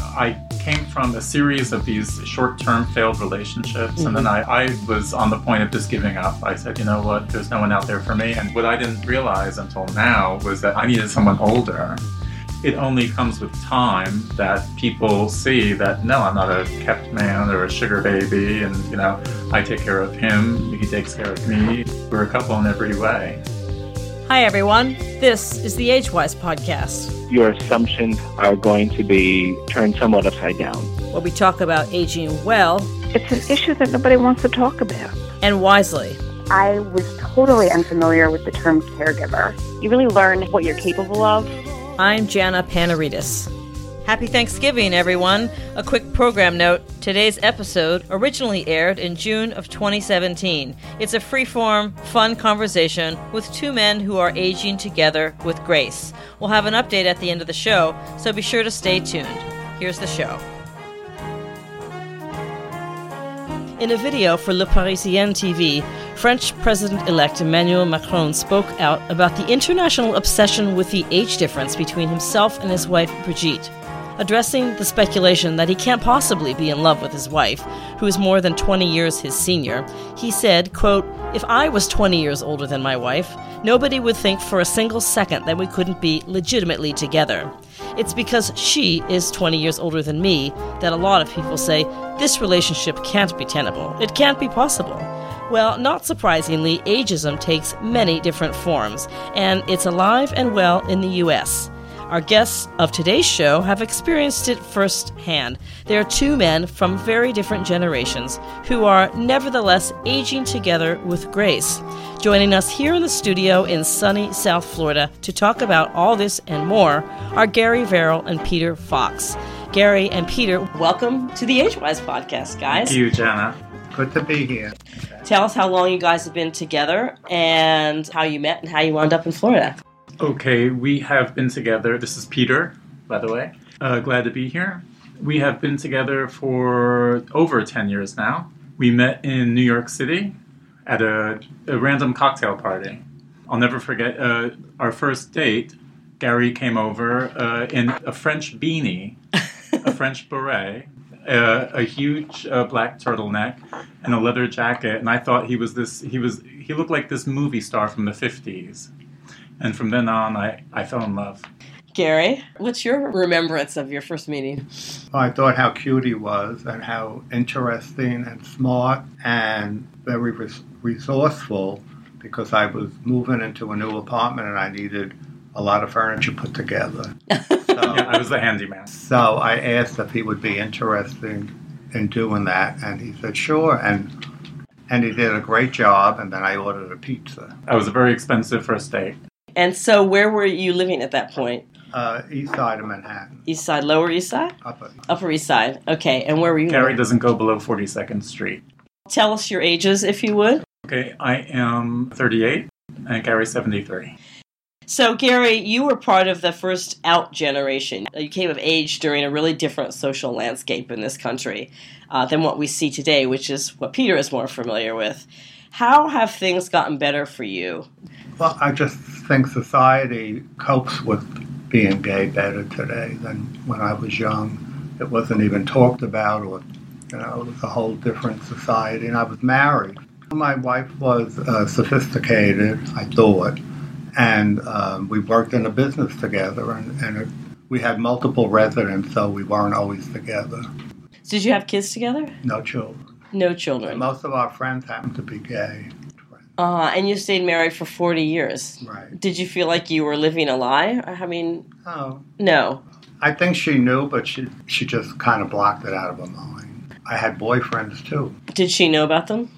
I came from a series of these short term failed relationships, mm-hmm. and then I, I was on the point of just giving up. I said, you know what, there's no one out there for me. And what I didn't realize until now was that I needed someone older. It only comes with time that people see that no, I'm not a kept man or a sugar baby, and you know, I take care of him, he takes care of me. We're a couple in every way. Hi, everyone. This is the Agewise podcast. Your assumptions are going to be turned somewhat upside down. Where we talk about aging well. It's an issue that nobody wants to talk about. And wisely. I was totally unfamiliar with the term caregiver. You really learn what you're capable of. I'm Jana Panarites. Happy Thanksgiving, everyone. A quick program note today's episode originally aired in June of 2017. It's a free-form, fun conversation with two men who are aging together with grace. We'll have an update at the end of the show, so be sure to stay tuned. Here's the show. In a video for Le Parisien TV, French President elect Emmanuel Macron spoke out about the international obsession with the age difference between himself and his wife Brigitte addressing the speculation that he can't possibly be in love with his wife, who is more than 20 years his senior, he said, quote, If I was 20 years older than my wife, nobody would think for a single second that we couldn't be legitimately together. It's because she is 20 years older than me that a lot of people say this relationship can't be tenable. It can't be possible. Well, not surprisingly, ageism takes many different forms, and it's alive and well in the US. Our guests of today's show have experienced it firsthand. They are two men from very different generations who are nevertheless aging together with grace. Joining us here in the studio in sunny South Florida to talk about all this and more are Gary Verrill and Peter Fox. Gary and Peter, welcome to the Agewise podcast, guys. Thank you, Jana. Good to be here. Tell us how long you guys have been together and how you met and how you wound up in Florida. Okay, we have been together. This is Peter, by the way. Uh, glad to be here. We have been together for over 10 years now. We met in New York City at a, a random cocktail party. I'll never forget uh, our first date. Gary came over uh, in a French beanie, a French beret, uh, a huge uh, black turtleneck, and a leather jacket. And I thought he was this. He was. He looked like this movie star from the fifties. And from then on, I, I fell in love. Gary, what's your remembrance of your first meeting? I thought how cute he was and how interesting and smart and very res- resourceful because I was moving into a new apartment and I needed a lot of furniture put together. So, yeah, I was the handyman. So I asked if he would be interested in doing that, and he said sure. And and he did a great job. And then I ordered a pizza. That was a very expensive first date. And so, where were you living at that point? Uh, east side of Manhattan. East side, Lower East Side? Upper. Upper East Side. Okay, and where were you? Gary doesn't go below 42nd Street. Tell us your ages, if you would. Okay, I am 38 and Gary's 73. So, Gary, you were part of the first out generation. You came of age during a really different social landscape in this country uh, than what we see today, which is what Peter is more familiar with. How have things gotten better for you? Well, I just think society copes with being gay better today than when I was young. It wasn't even talked about, or you know, it was a whole different society. And I was married. My wife was uh, sophisticated, I thought, and um, we worked in a business together, and, and it, we had multiple residents, so we weren't always together. Did you have kids together? No children. No children. And most of our friends happened to be gay. Uh, and you stayed married for 40 years. Right. Did you feel like you were living a lie? I mean, oh. no. I think she knew, but she, she just kind of blocked it out of her mind. I had boyfriends too. Did she know about them?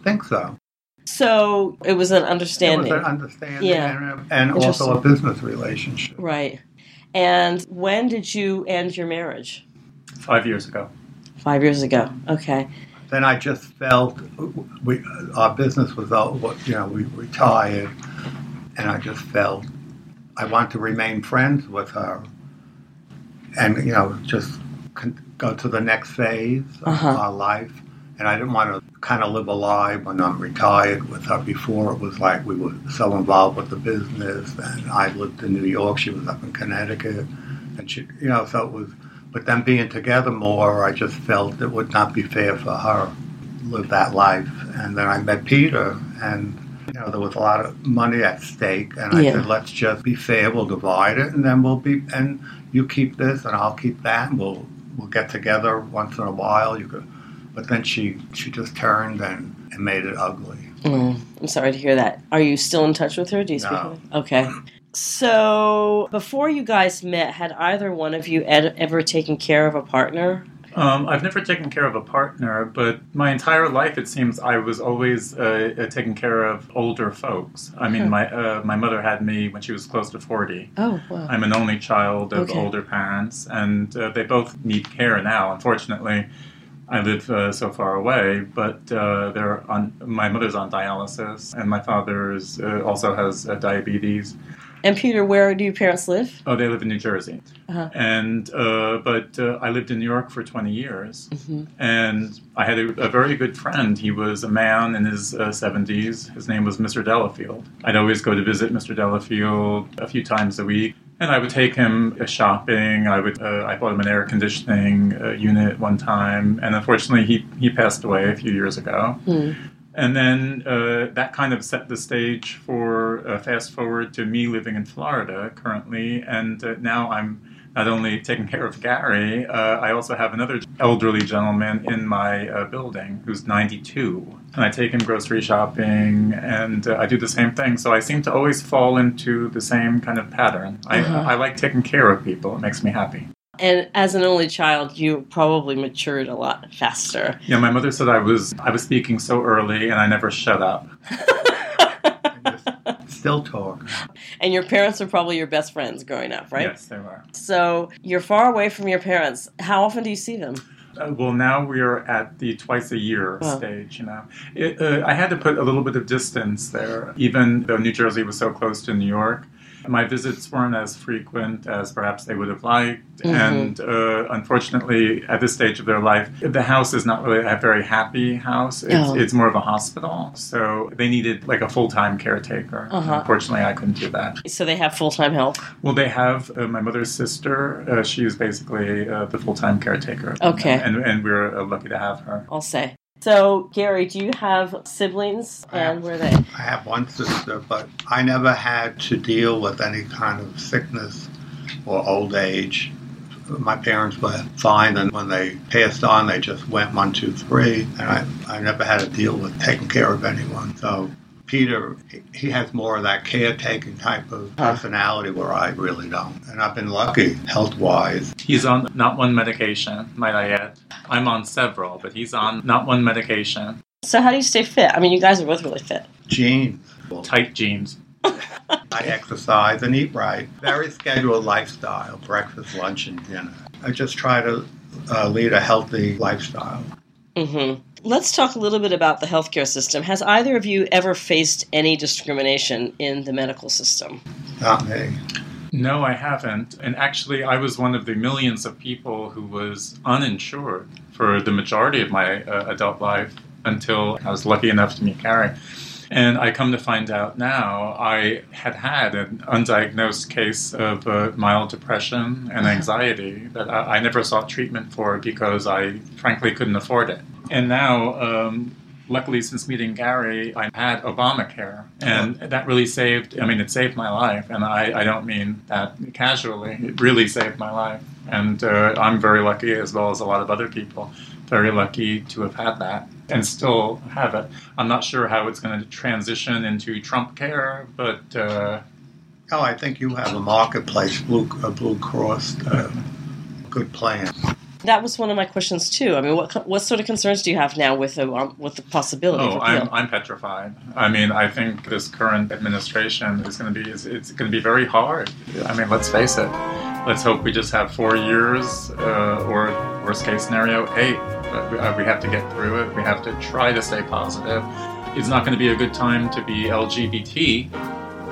I think so. So it was an understanding. It was an understanding yeah. and, and also a business relationship. Right. And when did you end your marriage? Five years ago. Five years ago. Okay then I just felt we, our business was all, you know, we retired, and I just felt I want to remain friends with her, and you know, just go to the next phase uh-huh. of our life. And I didn't want to kind of live a lie when I'm retired with her. Before it was like we were so involved with the business, and I lived in New York, she was up in Connecticut, and she, you know, so it was But then being together more, I just felt it would not be fair for her to live that life. And then I met Peter, and you know there was a lot of money at stake, and I Yeah. said, let's just be fair. We'll divide it, and then we'll be and you keep this, and I'll keep that, and we'll we'll get together once in a while. You could, but then she she just turned and, and made it ugly. Mm, I'm sorry to hear that. Are you still in touch with her? Do you speak? No. with her? Okay. So, before you guys met, had either one of you ed- ever taken care of a partner? Um, I've never taken care of a partner, but my entire life it seems I was always uh, uh, taking care of older folks. I mean, Huh. my uh, my mother had me when she was close to forty. Oh, wow. I'm an only child of Okay. older parents, and uh, they both need care now. Unfortunately, I live uh, so far away, but uh, they're on. My mother's on dialysis, and my father's uh, also has uh, diabetes. And Peter, where do your parents live? Oh, they live in New Jersey, Uh-huh. and uh, but uh, I lived in New York for 20 years, Mhm. and I had a, a very good friend. He was a man in his uh, 70s. His name was Mr. Delafield. I'd always go to visit Mr. Delafield a few times a week, and I would take him uh, shopping. I would uh, I bought him an air conditioning uh, unit one time, and unfortunately he he passed away a few years ago. Hmm. And then uh, that kind of set the stage for uh, fast forward to me living in Florida currently, and uh, now I'm not only taking care of Gary, uh, I also have another elderly gentleman in my uh, building who's 92, and I take him grocery shopping, and uh, I do the same thing. So I seem to always fall into the same kind of pattern. I, Uh-huh. I like taking care of people; it makes me happy. And as an only child, you probably matured a lot faster. Yeah, my mother said I was I was speaking so early, and I never shut up. Still talk. And your parents are probably your best friends growing up, right? Yes, they were. So you're far away from your parents. How often do you see them? Uh, well, now we are at the twice a year Wow. stage. You know, it, uh, I had to put a little bit of distance there, even though New Jersey was so close to New York. My visits weren't as frequent as perhaps they would have liked, Mhm. and uh, unfortunately, at this stage of their life, the house is not really a very happy house. It's, Oh. it's more of a hospital, so they needed like a full time caretaker. Uh-huh. Unfortunately, I couldn't do that. So they have full time help. Well, they have uh, my mother's sister. Uh, she is basically uh, the full time caretaker. Okay. And, and we're uh, lucky to have her. I'll say. So, Gary, do you have siblings? And where they? I have one sister, but I never had to deal with any kind of sickness or old age. My parents were fine, and when they passed on, they just went one, two, three, and I, I never had to deal with taking care of anyone. So Peter, he- he has more of that caretaking type of personality where I really don't. And I've been lucky health wise. He's on not one medication, might I add. I'm on several, but he's on not one medication. So, how do you stay fit? I mean, you guys are both really fit. Genes. Tight jeans. I exercise and eat right. Very scheduled lifestyle breakfast, lunch, and dinner. I just try to uh, lead a healthy lifestyle. hmm Let's talk a little bit about the healthcare system. Has either of you ever faced any discrimination in the medical system? Not me. No, I haven't. And actually, I was one of the millions of people who was uninsured for the majority of my uh, adult life until I was lucky enough to meet Gary. And I come to find out now I had had an undiagnosed case of uh, mild depression and anxiety that I, I never sought treatment for because I frankly couldn't afford it. And now, um, luckily, since meeting Gary, I had Obamacare, and that really saved. I mean, it saved my life, and I, I don't mean that casually. It really saved my life, and uh, I'm very lucky, as well as a lot of other people, very lucky to have had that and still have it. I'm not sure how it's going to transition into Trump care, but uh, Oh, I think you have a marketplace, Blue, a Blue Cross, uh, good plan. That was one of my questions too. I mean, what what sort of concerns do you have now with the um, with the possibility Oh, of I'm. I'm petrified. I mean, I think this current administration is going to be is, it's going to be very hard. I mean, let's face it. Let's hope we just have four years, uh, or worst case scenario, eight. But we, uh, we have to get through it. We have to try to stay positive. It's not going to be a good time to be LGBT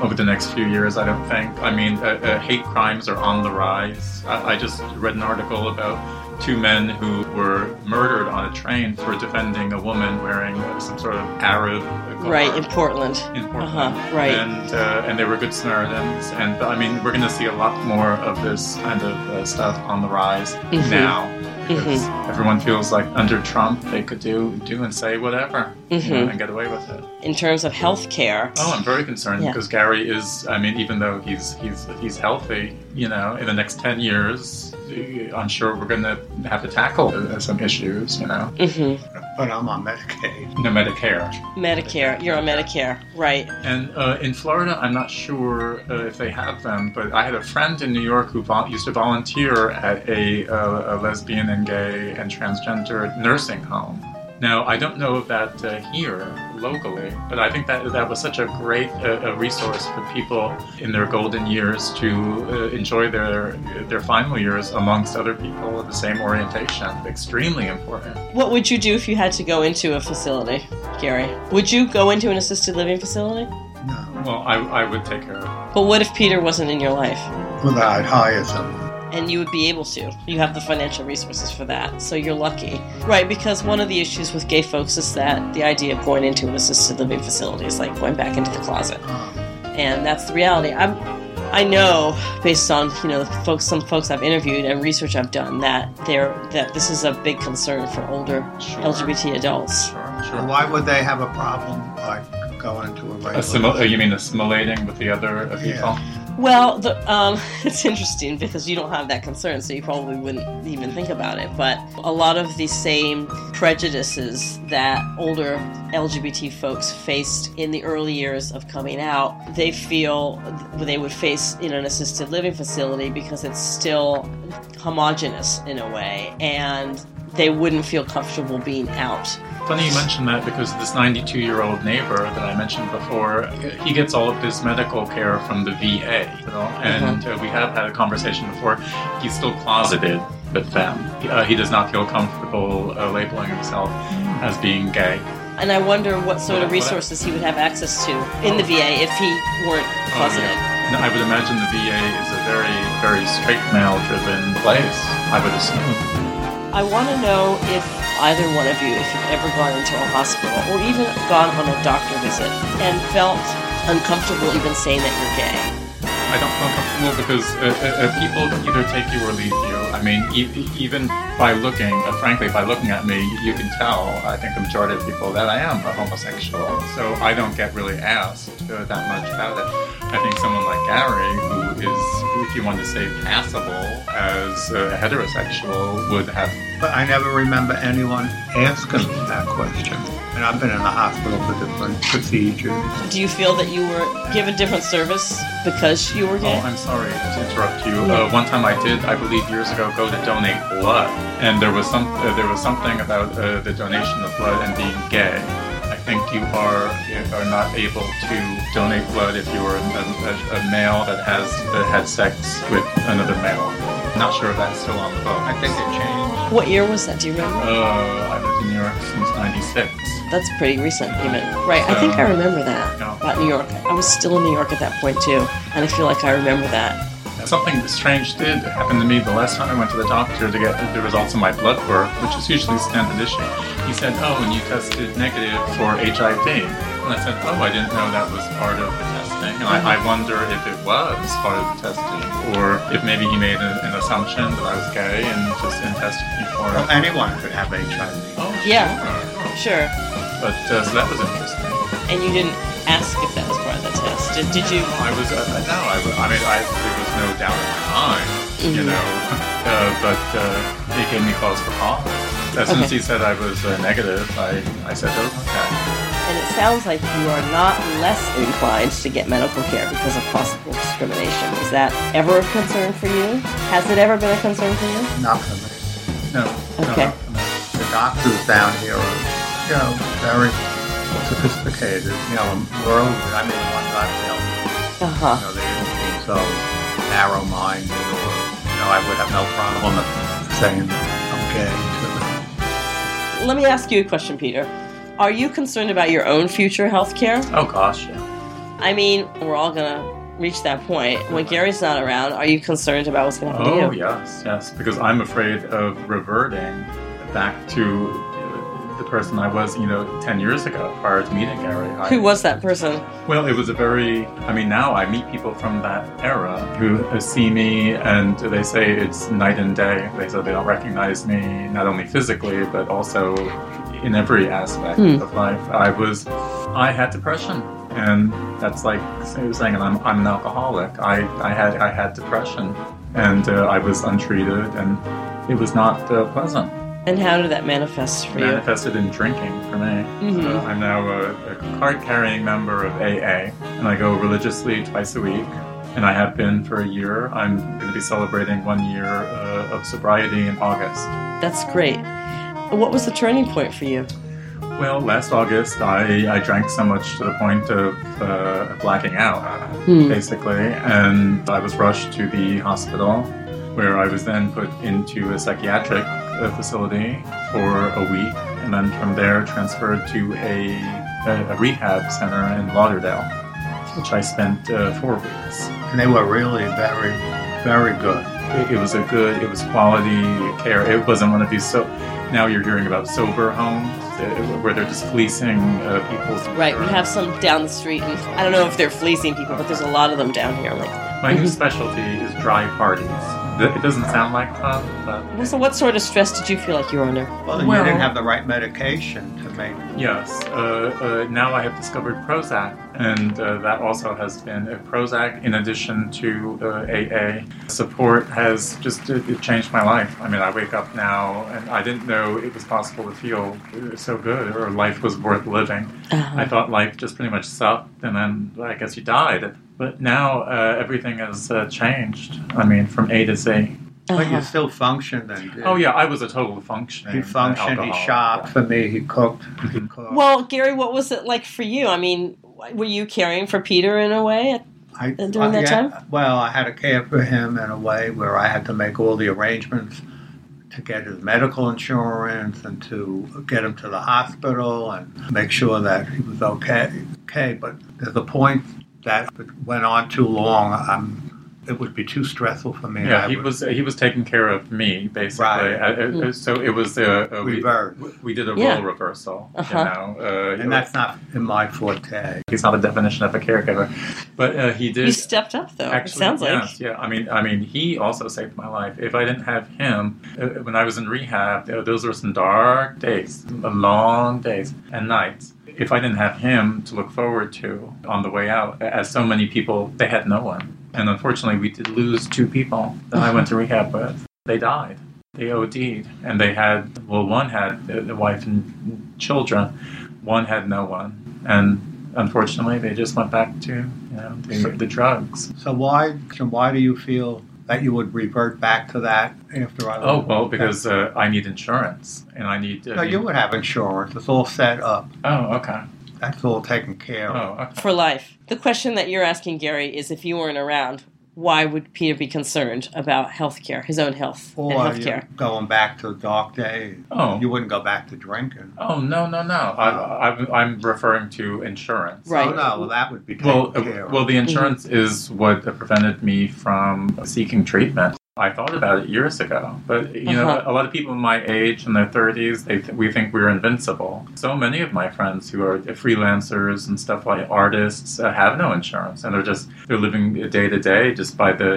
over the next few years. I don't think. I mean, uh, uh, hate crimes are on the rise. I, I just read an article about two men who were murdered on a train for defending a woman wearing some sort of Arab garb Right, in Portland. in Portland. Uh-huh, right. And uh, and they were good Samaritans. And I mean, we're going to see a lot more of this kind of uh, stuff on the rise Mhm. now. Because Mm-hmm. everyone feels like under Trump they could do do and say whatever you know, Mhm. and get away with it. In terms of health care, Oh, I'm very concerned Yeah. because Gary is. I mean, even though he's he's he's healthy, you know, in the next ten years, I'm sure we're going to have to tackle some issues. You know, hmm But I'm on Medicaid. no Medicare. Medicare, you're on Medicare, right? And uh, in Florida, I'm not sure uh, if they have them, but I had a friend in New York who vol- used to volunteer at a, uh, a lesbian and gay and transgender nursing home. Now, I don't know of that uh, here locally, but I think that that was such a great uh, a resource for people in their golden years to uh, enjoy their their final years amongst other people of the same orientation. Extremely important. What would you do if you had to go into a facility, Gary? Would you go into an assisted living facility? No. Well, I, I would take care of it. But what if Peter wasn't in your life? Well, I'd hire someone. And you would be able to. You have the financial resources for that, so you're lucky. Right, because one of the issues with gay folks is that the idea of going into an assisted living facility is like going back into the closet. And that's the reality. I'm I know based on, you know, folks some folks I've interviewed and research I've done that there that this is a big concern for older Sure. LGBT adults. Sure, sure. why would they have a problem like going to a regular? Assimil- uh, you mean assimilating with the other uh, people? Well, the, um, it's interesting because you don't have that concern, so you probably wouldn't even think about it. But a lot of the same prejudices that older LGBT folks faced in the early years of coming out, they feel they would face in an assisted living facility because it's still homogenous in a way, and they wouldn't feel comfortable being out. Funny you mention that because this 92 year old neighbor that I mentioned before, he gets all of his medical care from the VA. You know? And uh, we have had a conversation before. He's still closeted with them. Uh, he does not feel comfortable uh, labeling himself as being gay. And I wonder what sort of what- resources he would have access to in the VA if he weren't closeted. And I would imagine the VA is a very, very straight male driven place, I would assume. I want to know if either one of you, if you've ever gone into a hospital or even gone on a doctor visit and felt uncomfortable even saying that you're gay. I don't feel comfortable because uh, uh, uh, people either take you or leave you. I mean, e- even by looking, uh, frankly, by looking at me, you can tell, I think the majority of people, that I am a homosexual. So I don't get really asked uh, that much about it. I think someone like Gary, who is, if you want to say passable as a heterosexual, would have. But I never remember anyone asking that question. And I've been in the hospital for different procedures. Do you feel that you were given different service because you were gay? Oh. I'm sorry to interrupt you. Yeah. Uh, one time I did, I believe years ago, go to donate blood, and there was some uh, there was something about uh, the donation of blood and being gay. I think you are are not able to donate blood if you are a, a, a male that has that had sex with another male. Not sure if that's still on the book. I think it changed. What year was that? Do you remember? Uh, I lived in New York since '96. That's pretty recent, even. Right, I think I remember that Yeah. about New York. I was still in New York at that point, too, and I feel like I remember that. Something strange did happen to me the last time I went to the doctor to get the results of my blood work, which is usually standard issue. He said, "Oh, and you tested negative for HIV." And I said, "Oh, I didn't know that was part of the testing." And I, I wonder if it was part of the testing, or if maybe he made a, an assumption that I was gay and just and tested me for Well, it. anyone could have HIV. Oh, Yeah. sure. Sure. But uh, so that was interesting. And you didn't ask if that was part of the test. Did, did you? I was, uh, no, I, I mean, I, there was no doubt in my mind, you Mhm. know, uh, but uh, it gave me cause for pause. As soon as he said I was uh, negative, I, I said, oh, okay. It sounds like you are not less inclined to get medical care because of possible discrimination. Is that ever a concern for you? Has it ever been a concern for you? Not for me. No, Okay. no, no. The doctors down here are, you know, very sophisticated. You know, world. I mean, one got tell Uh you huh. know, they didn't seem so narrow-minded, or you know, I would have no problem saying I'm gay. Let me ask you a question, Peter. Are you concerned about your own future health care? Oh, gosh, yeah. I mean, we're all gonna reach that point. When Gary's not around, are you concerned about what's gonna happen Oh to you? yes, yes, because I'm afraid of reverting back to uh, the person I was, you know, ten years ago prior to meeting Gary. I, Who was that person? Well, it was a very. I mean, now I meet people from that era who uh, see me and they say it's night and day. They say they don't recognize me not only physically but also in every aspect Hmm. of life. I was. I had depression, and that's like saying I'm, I'm an alcoholic. I, I had I had depression, and uh, I was untreated, and it was not uh, pleasant. And how did that manifest for you? Manifested in drinking for me. Mhm. Uh, I'm now a, a card-carrying member of AA, and I go religiously twice a week. And I have been for a year. I'm going to be celebrating one year uh, of sobriety in August. That's great. What was the turning point for you? Well, last August, I, I drank so much to the point of uh, blacking out, Hmm. basically, and I was rushed to the hospital, where I was then put into a psychiatric uh, facility for a week, and then from there transferred to a, a, a rehab center in Lauderdale, which I spent uh, four weeks. And they were really very, very good. It, it was a good, it was quality care. It wasn't one of these so. Now you're hearing about sober homes uh, where they're just fleecing uh, people's. Right, we have some down the street, and I don't know if they're fleecing people, but there's a lot of them down here. Like, My new specialty is dry parties. Th- It doesn't sound like fun, but well, so what sort of stress did you feel like you were under? Well, Well- you didn't have the right medication to make. yes. Uh, uh, now I have discovered Prozac, and uh, that also has been a Prozac in addition to uh, AA. Support has just it, it changed my life. I mean, I wake up now, and I didn't know it was possible to feel uh, so good, or life was worth living. Uh-huh. I thought life just pretty much sucked, and then I guess you died. But now uh, everything has uh, changed. I mean, from A to Z. But you Uh-huh. still functioned and did. Oh yeah, I was a total functioning. He functioned, he alcoholic. shopped for me, he cooked. He cooked. Well, Gary, what was it like for you? I mean, were you caring for Peter in a way? I, during that yeah, time? Well, I had to care for him in a way where I had to make all the arrangements to get his medical insurance and to get him to the hospital and make sure that he was okay. Okay, but there's a point that went on too long. I'm, it would be too stressful for me. Yeah, he would- was he was taking care of me basically. Right. Uh, uh, so it was uh, uh, we, Reverse. we did a Yeah. role reversal. Uh-huh. You know, uh, and that's not in my forte. he's not the definition of a caregiver, but uh, he did. You stepped up, though. Actually, it sounds like. yes, yeah. I mean, I mean, he also saved my life. If I didn't have him uh, when I was in rehab, uh, those were some dark days, long days and nights. If I didn't have him to look forward to on the way out, as so many people, they had no one. And unfortunately, we did lose two people that I went to rehab with. They died. They OD'd, and they had well, one had the wife and children, one had no one, and unfortunately, they just went back to you know the, the drugs. So why? So why do you feel that you would revert back to that after I? Oh well, because uh, I need insurance, and I need. Uh, no, you would have insurance. It's all set up. Oh, okay. That's all taken care of. Oh, okay. For life. The question that you're asking, Gary, is if you weren't around, why would Peter be concerned about health care, his own health and Or health you care? going back to dark days. Oh. You wouldn't go back to drinking. Oh no, no, no! I, I'm, I'm referring to insurance. Right. Oh, no, well, that would be taken Well, care of. well, the insurance mm-hmm. is what prevented me from seeking treatment. I thought about it years ago, but you know, Uh-huh. a lot of people my age in their 30s, they th- we think we're invincible. So many of my friends who are freelancers and stuff like artists uh, have no insurance, and they're just they're living day to day just by the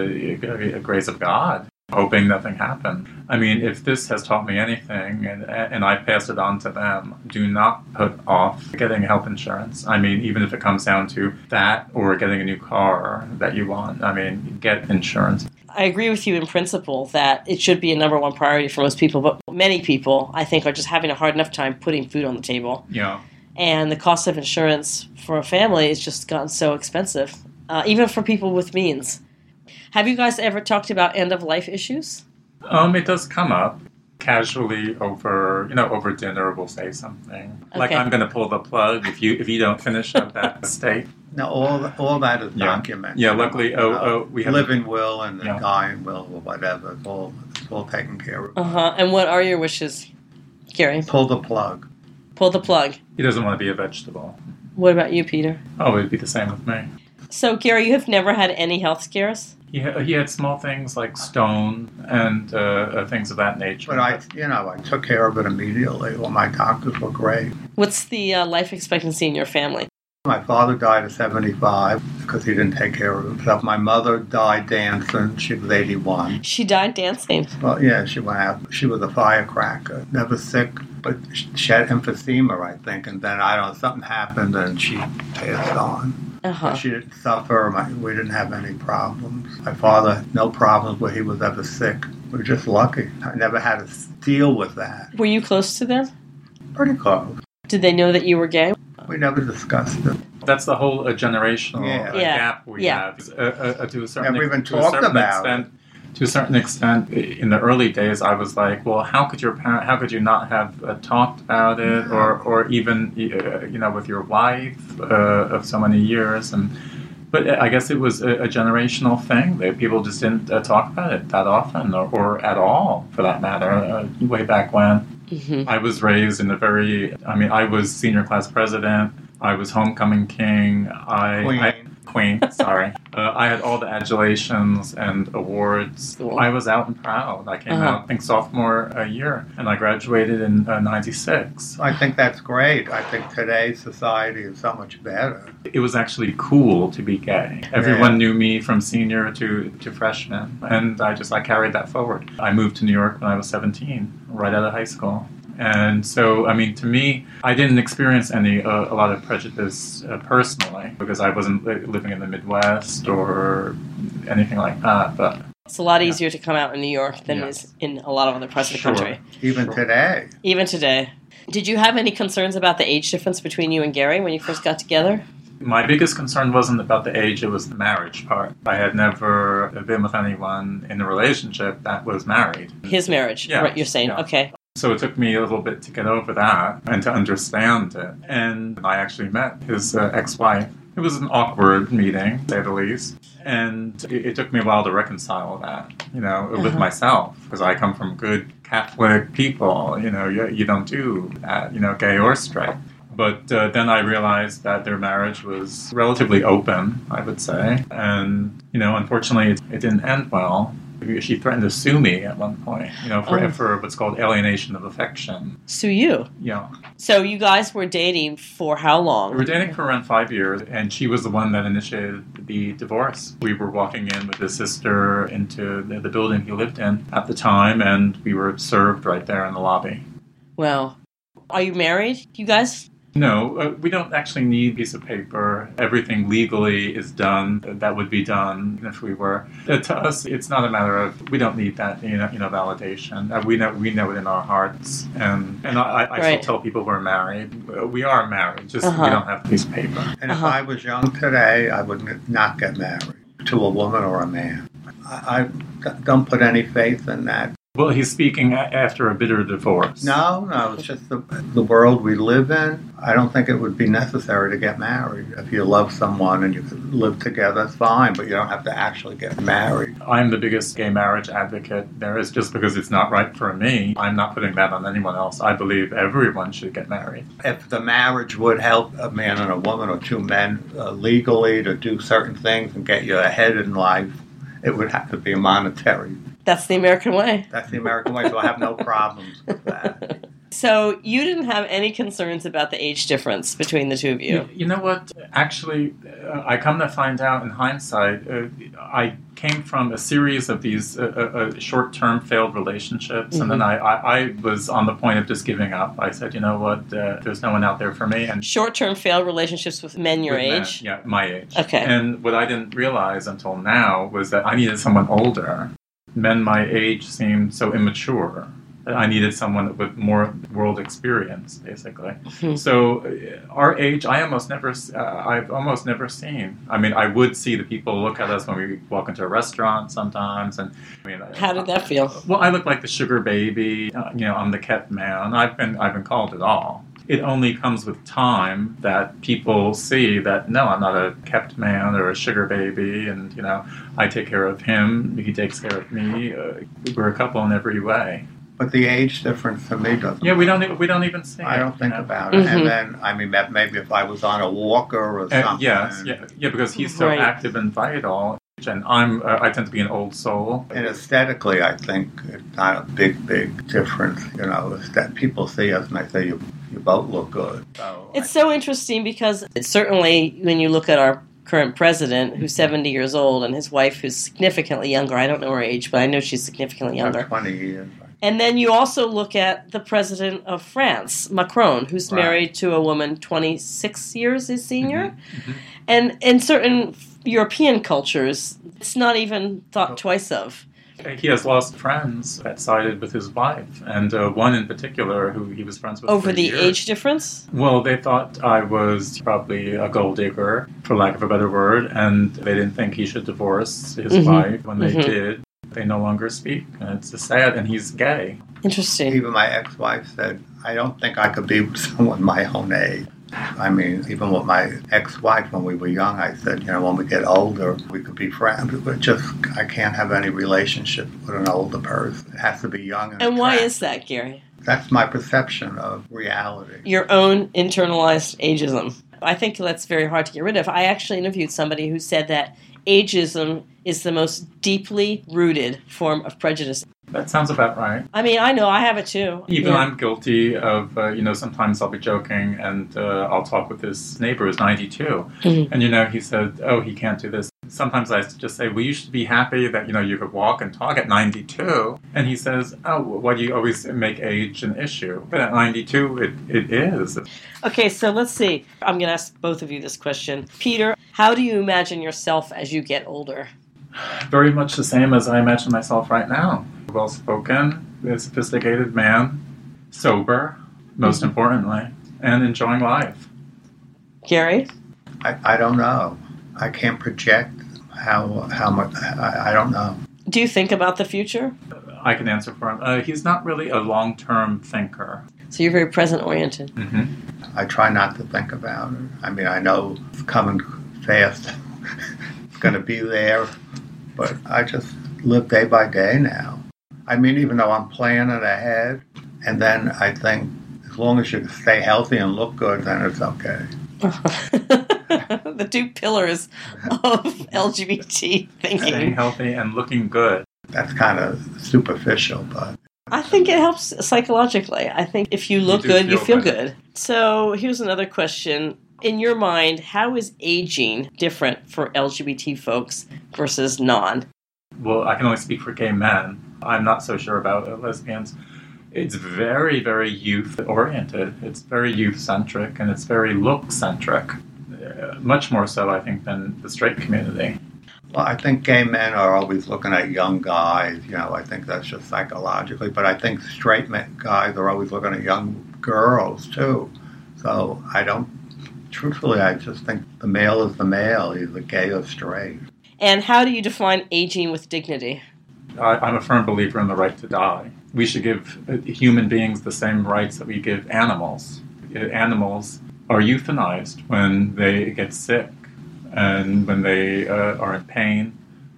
uh, grace of God. Hoping nothing happened. I mean, if this has taught me anything, and and I pass it on to them, do not put off getting health insurance. I mean, even if it comes down to that or getting a new car that you want, I mean, get insurance. I agree with you in principle that it should be a number one priority for most people, but many people, I think, are just having a hard enough time putting food on the table. Yeah. And the cost of insurance for a family has just gotten so expensive, uh, even for people with means. Have you guys ever talked about end of life issues? Um, it does come up casually over, you know, over dinner. We'll say something like, "I'm going to pull the plug if you if you don't finish up that steak." No, all all that is Yeah. documented. Yeah, luckily, oh, You know, oh, we have- living will and the Yeah. dying will or whatever. It's all it's all taken care of. Uh huh. And what are your wishes, Gary? Pull the plug. Pull the plug. He doesn't want to be a vegetable. What about you, Peter? Oh, it'd be the same with me. So, Gary, you have never had any health scares? He, ha- he had small things like stone and uh, uh, things of that nature. But I, you know, I took care of it immediately. Well, my doctors were great. What's the uh, life expectancy in your family? My father died at 75 because he didn't take care of himself. My mother died dancing. She was 81. She died dancing. Well, yeah, she went out. She was a firecracker. Never sick, but she had emphysema, I think. And then, I don't know, something happened and she passed on. Uh huh. She didn't suffer. My, we didn't have any problems. My father, had no problems where he was ever sick. We were just lucky. I never had to deal with that. Were you close to them? Pretty close. Did they know that you were gay? We never discussed it. That's the whole uh, generational Yeah. uh, Yeah. gap we Yeah. have. Uh, uh, to a certain, Never even to a talked certain about extent, To a certain extent, in the early days, I was like, "Well, how could your parent? How could you not have uh, talked about it, or, or even, uh, you know, with your wife uh, of so many years?" And but I guess it was a, a generational thing that people just didn't uh, talk about it that often, or, or at all, for that matter. Uh, way back when, Mm-hmm. I was raised in a very. I mean, I was senior class president. I was homecoming king. I, Queen. I queen. Sorry, uh, I had all the adulations and awards. Cool. I was out and proud. I came Uh-huh. out, I think, sophomore uh, year, and I graduated in uh, '96. I think that's great. I think today's society is so much better. It was actually cool to be gay. Everyone knew me from senior to, to freshman, and I just I carried that forward. I moved to New York when I was 17, right out of high school. And so, I mean, to me, I didn't experience any uh, a lot of prejudice uh, personally because I wasn't li- living in the Midwest or anything like that. But It's a lot easier to come out in New York than it Yes. is in a lot of other parts of the Sure. country, Even Sure. today. even today. Did you have any concerns about the age difference between you and Gary when you first got together? My biggest concern wasn't about the age, it was the marriage part. I had never been with anyone in a relationship that was married. His marriage, Yeah, right? You're saying, yeah. okay. So it took me a little bit to get over that and to understand it. And I actually met his uh, ex wife. It was an awkward meeting, to say the least. And it, it took me a while to reconcile that, you know, with Uh-huh. myself, because I come from good Catholic people. You know, you, you don't do that, you know, gay or straight. But uh, then I realized that their marriage was relatively open, I would say. And, you know, unfortunately, it, it didn't end well. She threatened to sue me at one point, you know, for, Oh. for what's called alienation of affection. Sue you. Yeah. So you guys were dating for how long? we were dating for around five years, and she was the one that initiated the divorce. We were walking in with his sister into the, the building he lived in at the time, and we were served right there in the lobby. Well, are you married, you guys? No, uh, we don't actually need a piece of paper. Everything legally is done. That would be done if we were. Uh, to us, it's not a matter of we don't need that you know, you know validation. Uh, we know we know it in our hearts, and and I, I Right. still tell people we're married. Uh, We are married. Just Uh-huh. we don't have a piece of paper. And Uh-huh. if I was young today, I would not get married to a woman or a man. I don't put any faith in that. Well, he's speaking after a bitter divorce. No, no, it's just the, the world we live in. I don't think it would be necessary to get married. If you love someone and you could live together, it's fine, but you don't have to actually get married. I'm the biggest gay marriage advocate there is just because it's not right for me. I'm not putting that on anyone else. I believe everyone should get married. If the marriage would help a man and a woman or two men uh, legally to do certain things and get you ahead in life, it would have to be a monetary. That's the American way. That's the American way, so I have no problems with that. So you didn't have any concerns about the age difference between the two of you. You, you know what? Actually, uh, I come to find out in hindsight, uh, I came from a series of these uh, uh, uh, short-term failed relationships, and then I, I, I was on the point of just giving up. I said, you know what? Uh, there's no one out there for me, and Short-term failed relationships with men your with men. age. yeah, my age. Okay. And what I didn't realize until now was that I needed someone older. Men my age seemed so immature. I needed someone with more world experience, basically. Hmm. So, uh, our age, I almost never, uh, I've almost never seen. I mean, I would see the people look at us when we walk into a restaurant sometimes, and I mean, How did that feel? well, I look like the sugar baby. Uh, you know, I'm the kept man. I've been I've been called it all. It only comes with time that people see that no, I'm not a kept man or a sugar baby, and you know, I take care of him. He takes care of me. Uh, we're a couple in every way. But the age difference to me doesn't. Yeah, we don't e- we don't even see. I it, don't think you know. about it. Mhm. And then, I mean, that maybe if I was on a walker or Uh, something. yes, yeah, yeah, because he's so Right. active and vital, and I'm uh, I tend to be an old soul. And aesthetically, I think it's not a big, big difference. You know, that people see us and they say you, you both look good. So It's so interesting because it's certainly when you look at our current president, who's 70 years old, and his wife, who's significantly younger. I don't know her age, but I know she's significantly younger. twenty years. And then you also look at the president of France, Macron, who's Right. married to a woman 26 years his senior. Mhm. And in certain European cultures, it's not even thought Oh. twice of. He has lost friends that sided with his wife, and uh, one in particular who he was friends with Over for the years. age difference? Well, they thought I was probably a gold digger, for lack of a better word, and they didn't think he should divorce his Mhm. wife. When they Mhm. did, they no longer speak, and it's sad. And he's gay. Interesting. Even my ex-wife said, I don't think I could be with someone my own age. I mean, even with my ex-wife when we were young, I said, you know, when we get older, we could be friends. But just, I can't have any relationship with an older person. It has to be young. And, And why is that, Gary? That's my perception of reality. Your own internalized ageism. I think that's very hard to get rid of. I actually interviewed somebody who said that ageism is the most deeply rooted form of prejudice. That sounds about right. I mean, I know I have it too. Even Yeah. I'm guilty of, uh, you know, sometimes I'll be joking and uh, I'll talk with this neighbor who's 92. Mhm. And, you know, he said, oh, he can't do this. Sometimes I just say, well, you should be happy that, you know, you could walk and talk at 92. And he says, oh, why do you always make age an issue? But at 92, it, it is. Okay, so let's see. I'm going to ask both of you this question. Peter, how do you imagine yourself as you get older? Very much the same as I imagine myself right now. Well spoken, a sophisticated man, sober, most importantly, and enjoying life. Gary? I, I don't know. I can't project how how much. I, I don't know. Do you think about the future? I can answer for him. Uh, he's not really a long term thinker. So you're very present oriented. hmm I try not to think about it. I mean, I know it's coming fast. it's going to be there, but I just live day by day now. I mean, even though I'm planning ahead, and then I think as long as you stay healthy and look good, then it's okay. the two pillars of LGBT thinking. Staying healthy and looking good. That's kind of superficial, but I think it helps psychologically. I think if you look do good, you feel feel good. So here's another question. In your mind, how is aging different for LGBT folks versus non? Well, I can only speak for gay men. I'm not so sure about lesbians. It's very, very youth oriented. It's very youth centric and it's very look centric. Uh, much more so, I think, than the straight community. Well, I think gay men are always looking at young guys. You know, I think that's just psychologically. But I think straight men, guys are always looking at young girls too. So I don't. Truthfully, I just think the male is the male, either gay or straight. And how do you define aging with dignity? I, I'm a firm believer in the right to die. We should give uh, human beings the same rights that we give animals. Uh, Animals are euthanized when they get sick and when they uh, are in pain,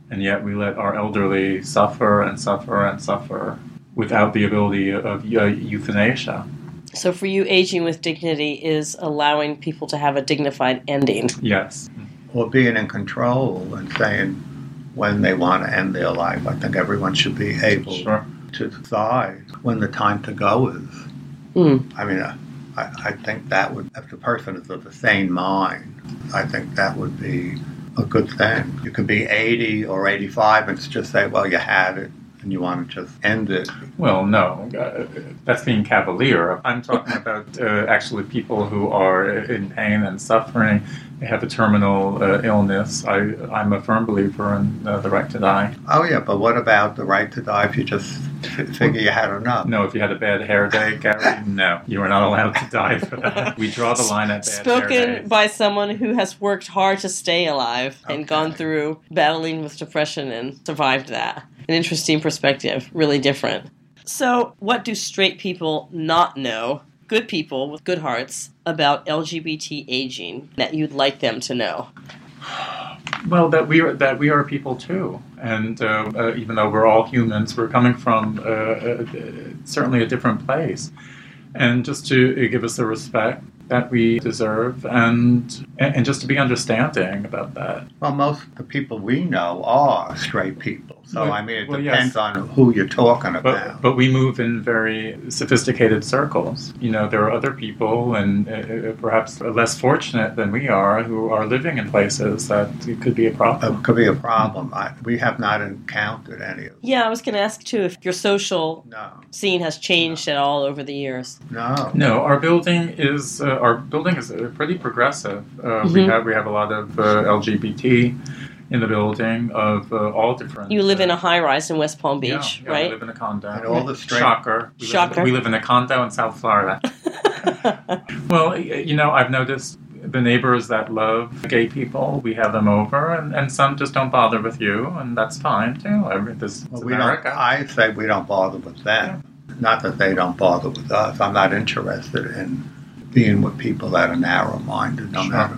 and yet we let our elderly suffer and suffer and suffer without the ability of uh, euthanasia. So for you, aging with dignity is allowing people to have a dignified ending. Yes. Or being in control and saying when they want to end their life. I think everyone should be able Sure. to decide when the time to go is. Hmm. I mean, uh, I, I think that would, if the person is of the sane mind, I think that would be a good thing. You could be 80 or 85 and just say, well, you had it and you want to just end it. Well, no, uh, that's being cavalier. I'm talking about uh, actually people who are in pain and suffering. They have a terminal uh, illness. I, I'm a firm believer in uh, the right to die. Oh, yeah, but what about the right to die if you just f- figure you had enough? No, if you had a bad hair day, Gary, no, you are not allowed to die for that. We draw the line at bad hair Spoken days. by someone who has worked hard to stay alive and gone through battling with depression and survived that. An interesting perspective, really different. So, what do straight people not know, good people with good hearts, about LGBT aging that you'd like them to know? Well, that we are that we are people too, And uh, uh, even though we're all humans, we're coming from uh, uh, certainly a different place. And just to give us the respect that we deserve and and just to be understanding about that. Well, most of the people we know are straight people. So, Well- I mean, it well, depends yes. on who you're talking about. but we move in very sophisticated circles. You know, there are other people, and uh, uh, perhaps less fortunate than we are, who are living in places that it could be a problem. it could be a problem. I, we have not encountered any of Yeah, I was going to ask too if your social No, scene has changed at all over the years. no. No, our building is uh, our building is uh, pretty progressive. Uh, We Mhm. have we have a lot of uh, LGBT in the building of uh, all different. You live in a uh, high rise in West Palm yeah, Beach, yeah, We right? live in a condo. And all the straight- Shocker. We Shocker. Live in, we live in a condo in South Florida. Well, you know, I've noticed the neighbors that love gay people, we have them over, and, and some just don't bother with you, and that's fine too. I mean, this Well, is we don't, America. I say we don't bother with them. Not that they don't bother with us. I'm not interested in being with people that are narrow-minded. No Sure. matter.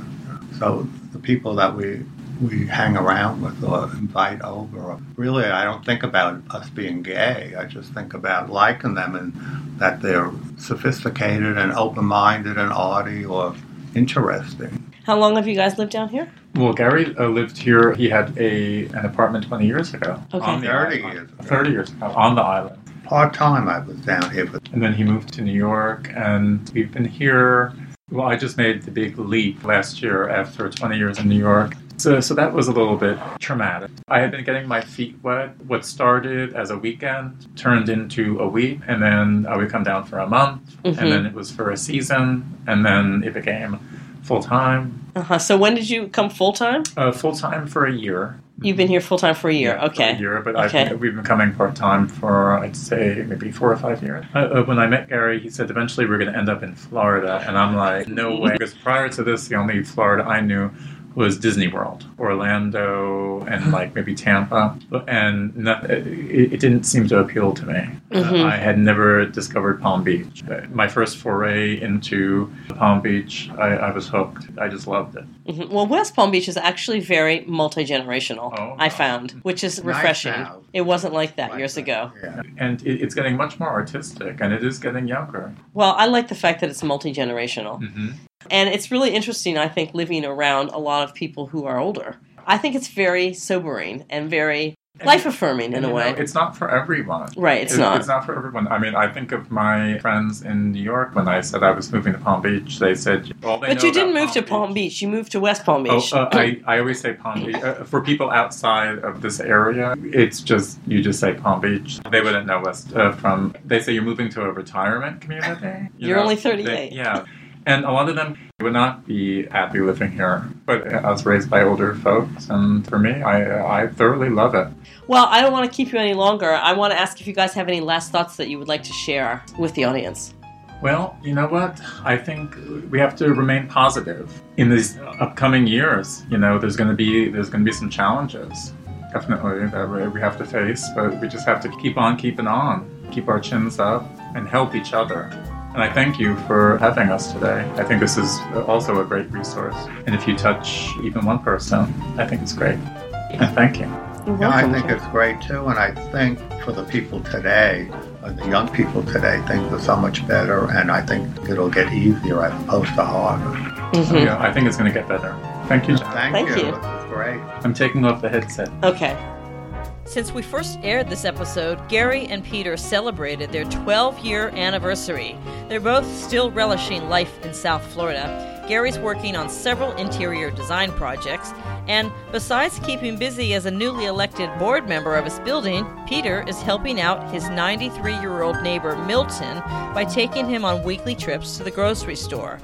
So the people that we we hang around with or invite over, really, I don't think about us being gay. I just think about liking them and that they're sophisticated and open-minded and arty or interesting. How long have you guys lived down here? well, Gary uh, lived here. He had a an apartment 20 years ago. Okay. on the 30 island. years ago. 30 years ago, on the island. Part-time, I was down here, but And then he moved to New York, and we've been here. Well, I just made the big leap last year after 20 years in New York. So, so that was a little bit traumatic. I had been getting my feet wet. What started as a weekend turned into a week, and then I would come down for a month, Mhm. and then it was for a season, and then it became full time. Uh-huh. So when did you come full time? Uh, full time for a year. You've been here full time for a year. Yeah, for okay. a year, but Okay. I've, we've been coming part time for I'd say maybe four or five years. Uh, uh, when I met Gary, he said eventually we're going to end up in Florida, and I'm like, no way. Because prior to this, the only Florida I knew was Disney World, Orlando, and like maybe Tampa, and no, it, it didn't seem to appeal to me. Uh, Mhm. I had never discovered Palm Beach. Uh, My first foray into Palm Beach, I, I was hooked. I just loved it. Mhm. Well, West Palm Beach is actually very multi generational. Oh, I wow. found, which is refreshing. now. It wasn't like that Like years that, ago. Yeah. And it, it's getting much more artistic, and it is getting younger. Well, I like the fact that it's multi generational. hmm And it's really interesting, I think, living around a lot of people who are older. I think it's very sobering and very life affirming in a way. know, it's not for everyone. right, it's It- not. It's not for everyone. I mean, I think of my friends in New York when I said I was moving to Palm Beach. They said, all they but you didn't move to Palm Beach. You moved to West Palm Oh, Beach. uh, I, I always say Palm Beach. Uh, for people outside of this area, it's just, you just say Palm Beach. They wouldn't know West uh, from, they say you're moving to a retirement community. you You're know? only They- 38. yeah. And a lot of them would not be happy living here. But I was raised by older folks, and for me, I, I thoroughly love it. well, I don't want to keep you any longer. I want to ask if you guys have any last thoughts that you would like to share with the audience. Well, you know what? I think we have to remain positive in these upcoming years. You know, there's going to be there's going to be some challenges, definitely that we- we have to face, but we just have to keep on keeping on, keep our chins up, and help each other. And I thank you for having us today. I think this is also a great resource. And if you touch even one person, I think it's great. And thank you. You're Yeah, I welcome. think it's great too, and I think for the people today, uh, the young people today, things are so much better, and I think it'll get easier as opposed to harder. Mhm. Yeah, I think it's going to get better. Thank you. Thank, Thank you. you. Great. I'm taking off the headset. Okay. Since we first aired this episode, Gary and Peter celebrated their 12 year anniversary. They're both still relishing life in South Florida. Gary's working on several interior design projects, and besides keeping busy as a newly elected board member of his building, Peter is helping out his 93 year old neighbor Milton by taking him on weekly trips to the grocery store.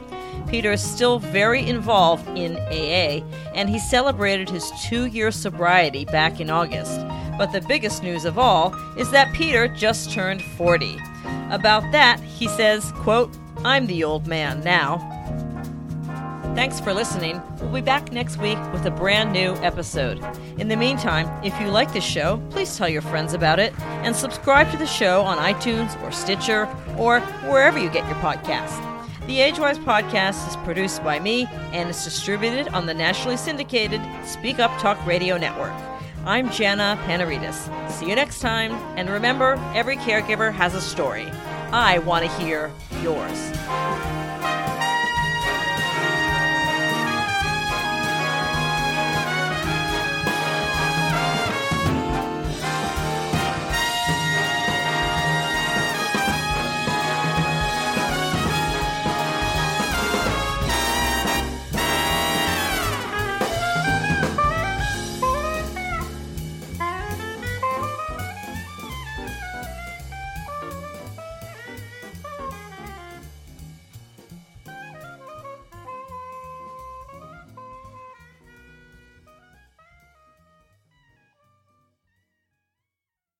Peter is still very involved in AA, and he celebrated his two year sobriety back in August. But the biggest news of all is that Peter just turned 40. About that, he says, quote, I'm the old man now. Thanks for listening. We'll be back next week with a brand new episode. In the meantime, if you like this show, please tell your friends about it and subscribe to the show on iTunes or Stitcher or wherever you get your podcasts. The Agewise podcast is produced by me and is distributed on the nationally syndicated Speak Up Talk Radio Network. I'm Jana Panarites. See you next time, and remember, every caregiver has a story. I want to hear yours.